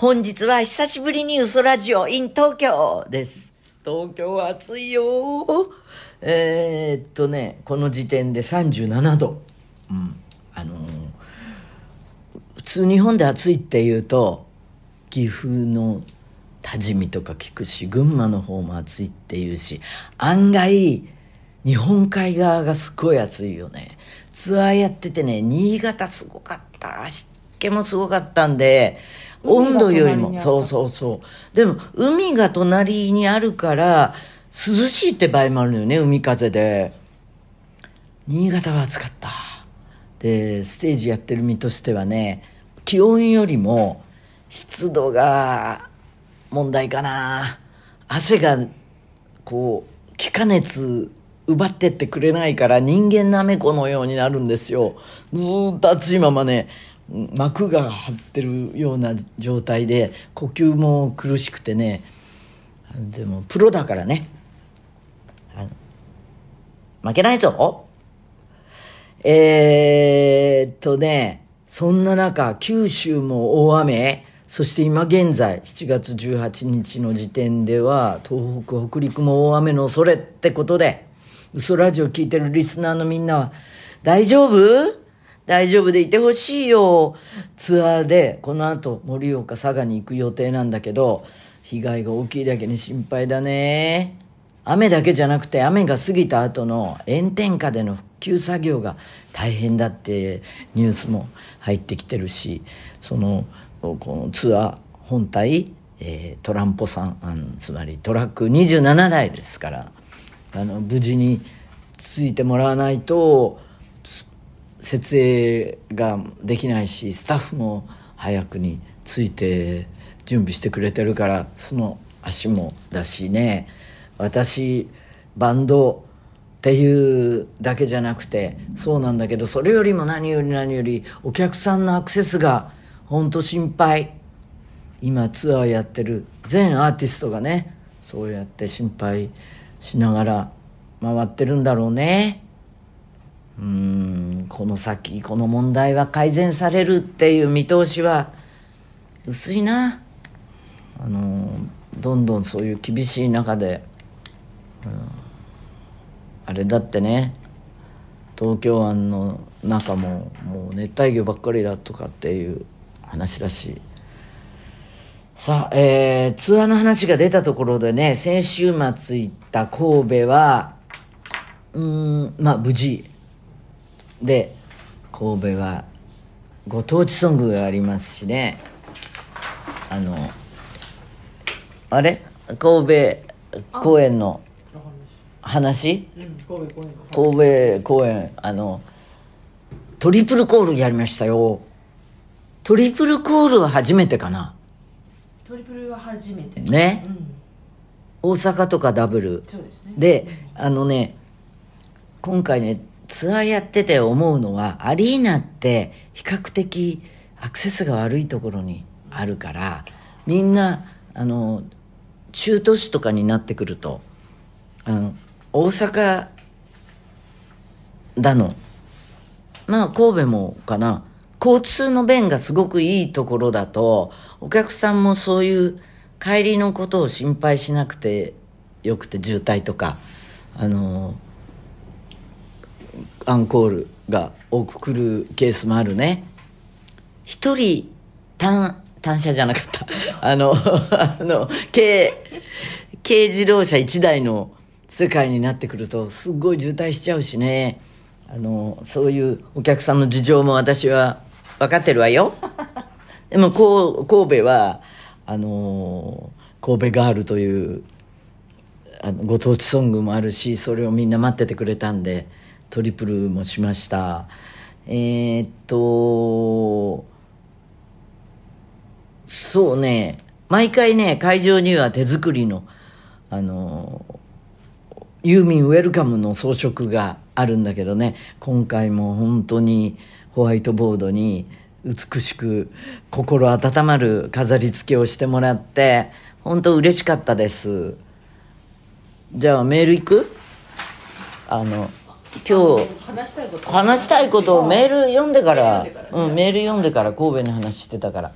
本日は久しぶりに嘘ラジオ in 東京です。東京は暑いよえー、っとね、この時点で37度。うん。あのー普通日本で暑いっていうと、岐阜の多治見とか聞くし、群馬の方も暑いっていうし、案外、日本海側がすごい暑いよね。ツアーやっててね、新潟すごかった。湿気もすごかったんで、温度よりも、そうそうそう。でも、海が隣にあるから、涼しいって場合もあるのよね、海風で。新潟は暑かった。で、ステージやってる身としてはね、気温よりも湿度が問題かな。汗が、こう、気化熱奪ってってくれないから人間なめこのようになるんですよ。ずーっと暑いままね、膜が張ってるような状態で、呼吸も苦しくてね、でもプロだからね、負けないぞ。えー、っとね、そんな中、九州も大雨、そして今現在、7月18日の時点では、東北、北陸も大雨の恐れってことで、嘘ラジオ聞いてるリスナーのみんなは、大丈夫？大丈夫でいてほしいよ。ツアーで、この後、盛岡、佐賀に行く予定なんだけど、被害が大きいだけに心配だね。雨だけじゃなくて雨が過ぎた後の炎天下での復旧作業が大変だってニュースも入ってきてるしそのこのツアー本体、えートランポさんあのつまりトラック27台ですからあの無事についてもらわないと設営ができないしスタッフも早くについて準備してくれてるからその足もだしね。私バンドっていうだけじゃなくてそうなんだけどそれよりも何より何よりお客さんのアクセスが本当心配。今ツアーやってる全アーティストがねそうやって心配しながら回ってるんだろうね。うんこの先この問題は改善されるっていう見通しは薄いな。あのどんどんそういう厳しい中で、うんあれだってね東京湾の中ももう熱帯魚ばっかりだとかっていう話だし。さあ、えー、ツアーの話が出たところでね先週末行った神戸はうんまあ無事。で神戸はご当地ソングがありますしね。あのあれ？神戸公園の話？うん、神戸公園の神戸公演あのトリプルコールやりましたよ。トリプルコールは初めてかな。トリプルは初めて。ね？うん。大阪とかダブル。そうですね。であのね今回ねツアーやってて思うのはアリーナって比較的アクセスが悪いところにあるからみんなあの中都市とかになってくるとあの大阪だの。まあ神戸もかな。交通の便がすごくいいところだとお客さんもそういう帰りのことを心配しなくてよくて渋滞とか。あのアンコールが多く来るケースもあるね。一人単単車じゃなかった。あの あの軽軽自動車1台の世界になってくるとすっごい渋滞しちゃうしね。あのそういうお客さんの事情も私は分かってるわよ。でもこう神戸はあの神戸ガールというあのご当地ソングもあるしそれをみんな待っててくれたんで。トリプルもしました。えー、っとそうね。毎回ね会場には手作りのあのユーミンウェルカムの装飾があるんだけどね。今回も本当にホワイトボードに美しく心温まる飾り付けをしてもらって本当嬉しかったです。じゃあメール行く？あの今日話したいことをメール読んでからメール読んでからうん、メール読んでから神戸の話してたから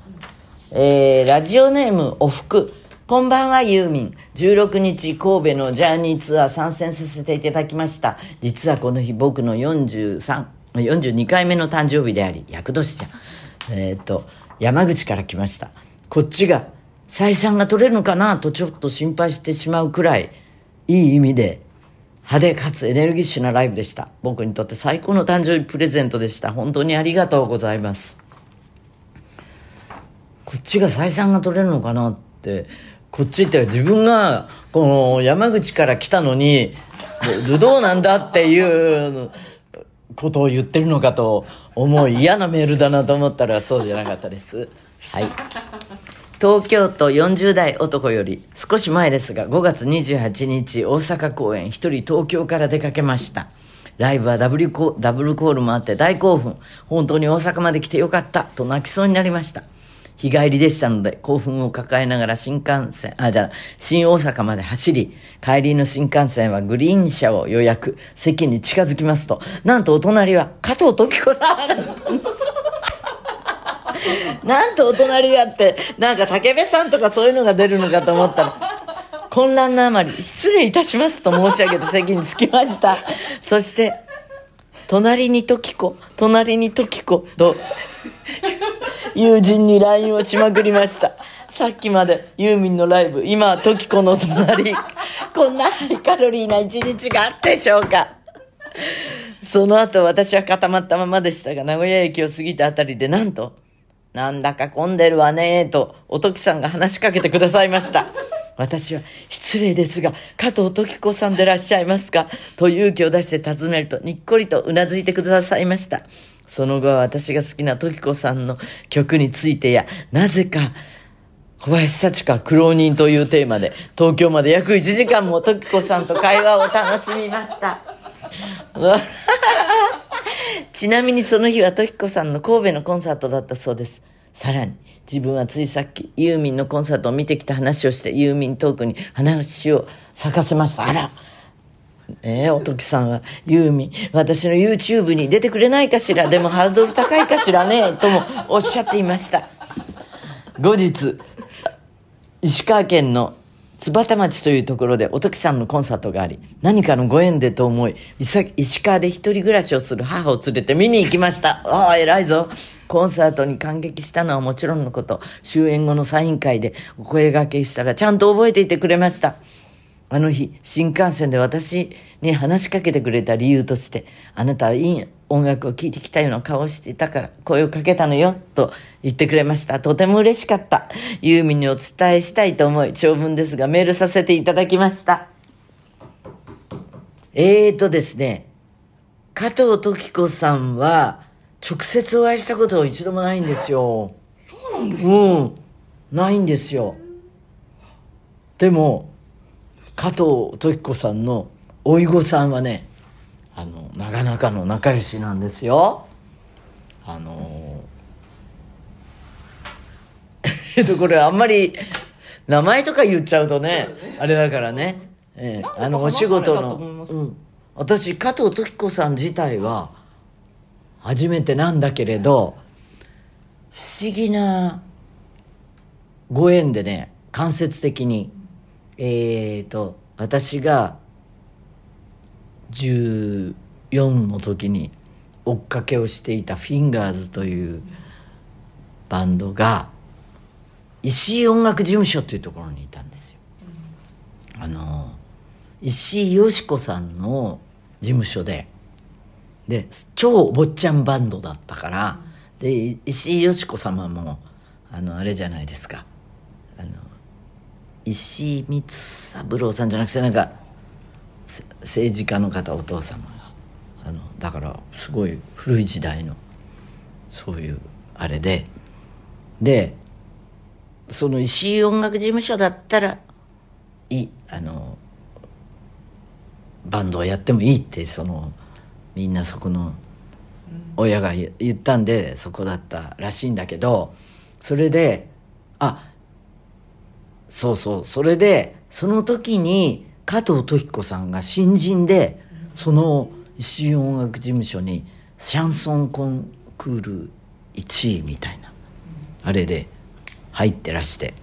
えー、ラジオネームおふく。こんばんは、ユーミン。16日、神戸のジャーニーツアー参戦させていただきました。実はこの日、僕の43、42回目の誕生日であり、厄年じゃん。えーっと、山口から来ました。こっちが、採算が取れるのかなとちょっと心配してしまうくらい、いい意味で、派手かつエネルギッシュなライブでした。僕にとって最高の誕生日プレゼントでした。本当にありがとうございます。こっちが採算が取れるのかなって、こっちって自分が、この山口から来たのに、どどうなんだっていうことを言ってるのかと思い嫌なメールだなと思ったらそうじゃなかったです。はい。東京都40代男より少し前ですが5月28日大阪公演一人東京から出かけました。ライブはダブルコダブルコールもあって大興奮。本当に大阪まで来てよかったと泣きそうになりました。日帰りでしたので興奮を抱えながら新幹線あじゃあ新大阪まで走り帰りの新幹線はグリーン車を予約席に近づきますとなんとお隣は加藤時子さん なんとお隣やって、なんか竹部さんとかそういうのが出るのかと思ったら、混乱のあまり、失礼いたしますと申し上げて席に着きました。そして、隣に時子、隣に時子。と、友人に LINE をしまくりました。さっきまでユーミンのライブ、今は時子の隣、こんなハイカロリーな一日があったでしょうか。その後私は固まったままでしたが、名古屋駅を過ぎたあたりでなんと、なんだか混んでるわねと、おときさんが話しかけてくださいました。私は、失礼ですが、加藤時子さんでいらっしゃいますか？と勇気を出して尋ねると、にっこりとうなずいてくださいました。その後は私が好きな時子さんの曲についてや、なぜか、小林幸子苦労人というテーマで、東京まで約1時間も時子さんと会話を楽しみました。ちなみにその日は時子さんの神戸のコンサートだったそうです。さらに、自分はついさっきユーミンのコンサートを見てきた話をして、ユーミントークに話を咲かせました。あらねえ、おときさんは、ユーミン、私の YouTube に出てくれないかしら、でもハードル高いかしらね、ともおっしゃっていました。後日、石川県の津幡町というところでおときさんのコンサートがあり、何かのご縁でと思い、石川で一人暮らしをする母を連れて見に行きました。ああ、偉いぞ。コンサートに感激したのはもちろんのこと、終演後のサイン会でお声がけしたらちゃんと覚えていてくれました。あの日、新幹線で私に話しかけてくれた理由として、あなたはいい音楽を聴いてきたような顔をしていたから声をかけたのよ、と言ってくれました。とても嬉しかった。ユーミンにお伝えしたいと思い、長文ですがメールさせていただきました。えーとですね、加藤時子さんは、直接お会いしたことは一度もないんですよ。そうなんですか？うん。ないんですよ。でも、加藤時子さんのおいごさんはねあのなかなかの仲良しなんですよ。あの えっとこれあんまり名前とか言っちゃうとねあれだからね、ええあのお仕事の、うん、私加藤時子さん自体は初めてなんだけれど不思議なご縁でね間接的にえー、と私が14の時に追っかけをしていたフィンガーズというバンドが石井音楽事務所というところにいたんですよ。あの石井よし子さんの事務所でで超お坊ちゃんバンドだったからで石井よし子様もあのあれじゃないですか石井光三郎さんじゃなくてなんか政治家の方お父様があのだからすごい古い時代のそういうあれででその石井音楽事務所だったらいいあのバンドをやってもいいってそのみんなそこの親が言ったんでそこだったらしいんだけどそれであそうそう。それでその時に加藤時子さんが新人でその石井音楽事務所にシャンソンコンクール1位みたいなあれで入ってらして。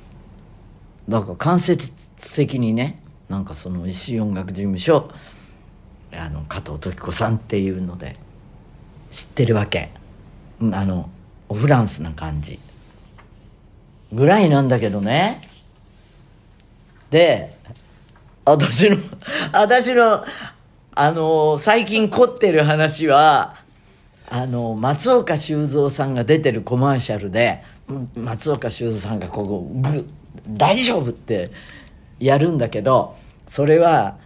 だから間接的にねなんかその石井音楽事務所あの加藤時子さんっていうので知ってるわけ。あのフランスな感じ。ぐらいなんだけどね。で私の 私のあの最近凝ってる話はあの松岡修造さんが出てるコマーシャルで松岡修造さんがここグ大丈夫ってやるんだけどそれは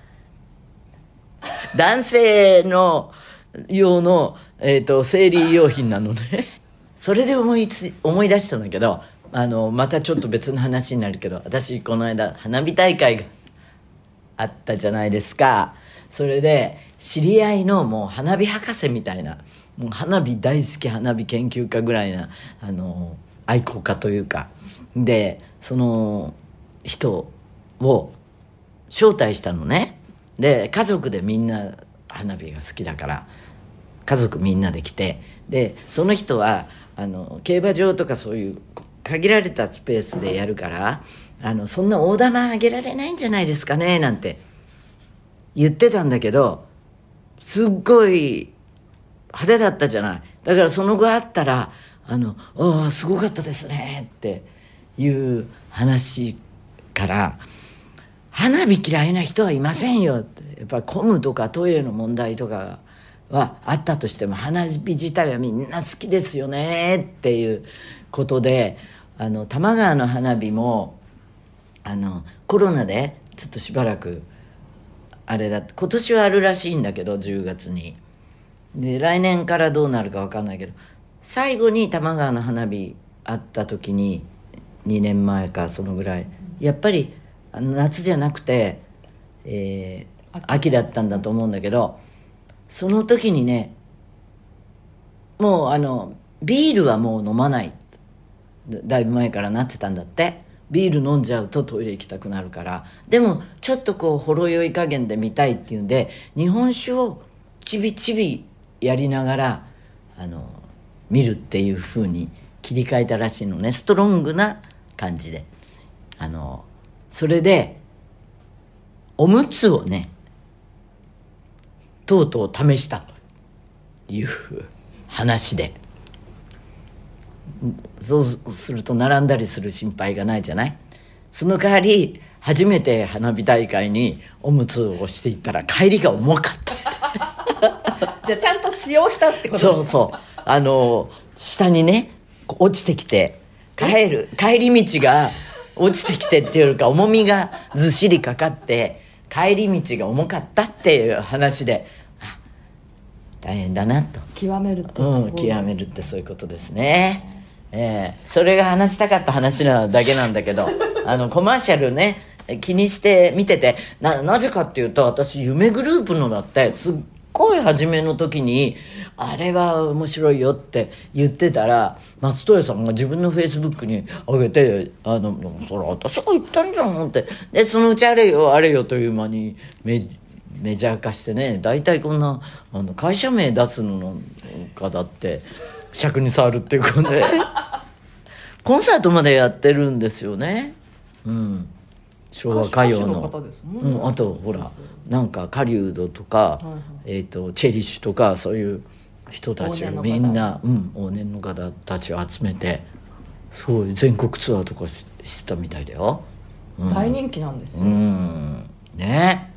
男性の用の、えー、と生理用品なのね。それで思いつ思い出したんだけどあのまたちょっと別の話になるけど私この間花火大会があったじゃないですか。それで知り合いのもう花火博士みたいなもう花火大好き花火研究家ぐらいなあの愛好家というか。でその人を招待したのね。で家族でみんな花火が好きだから家族みんなで来て。でその人はあの競馬場とかそういう限られたスペースでやるからあのそんな大玉あげられないんじゃないですかねなんて言ってたんだけどすっごい派手だったじゃない。だからその後会ったら「あのああすごかったですね」っていう話から「花火嫌いな人はいませんよ」ってやっぱ混むとかトイレの問題とかはあったとしても花火自体はみんな好きですよねっていうことであの多摩川の花火もあのコロナでちょっとしばらくあれだ今年はあるらしいんだけど10月に。で来年からどうなるか分かんないけど最後に多摩川の花火あった時に2年前かそのぐらいやっぱり夏じゃなくて、えー秋だったんだと思うんだけどその時にねもうあのビールはもう飲まない。だいぶ前からなってたんだって。ビール飲んじゃうとトイレ行きたくなるから。でもちょっとこうほろ酔い加減で見たいっていうんで日本酒をちびちびやりながらあの見るっていう風に切り替えたらしいのね。ストロングな感じで。あのそれでおむつをねとうとう試したという話で。そうすると並んだりする心配がないじゃない？その代わり初めて花火大会におむつをしていったら帰りが重かった じゃあちゃんと使用したってこと？そうそう。あの下にね落ちてきて帰る帰り道が落ちてきてっていうよりか重みがずっしりかかって帰り道が重かったっていう話で。あ大変だなと。極めるってうん極めるってそういうことですねええ。それが話したかった話なだけなんだけど あのコマーシャルね気にして見ててななぜかっていうと私夢グループのだってすっごい初めの時にあれは面白いよって言ってたら松任谷さんが自分のフェイスブックに上げて「あのそれ私が言ったんじゃん」って。でそのうちあれよあれよという間にメメジャー化してね大体こんなあの会社名出すのなんかだって尺に触るっていうかね。コンサートまでやってるんですよね。うん。昭和歌謡の。ね。うん、あとほらなんか狩人とか、いはい。えー、とチェリッシュとかそういう人たちを往年の方。みんな、うん、往年の方たちを集めてすごい全国ツアーとかししてたみたいだよ。うん。大人気なんですよ、うん。ね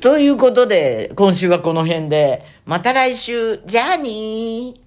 ということで今週はこの辺で。また来週。じゃあにー。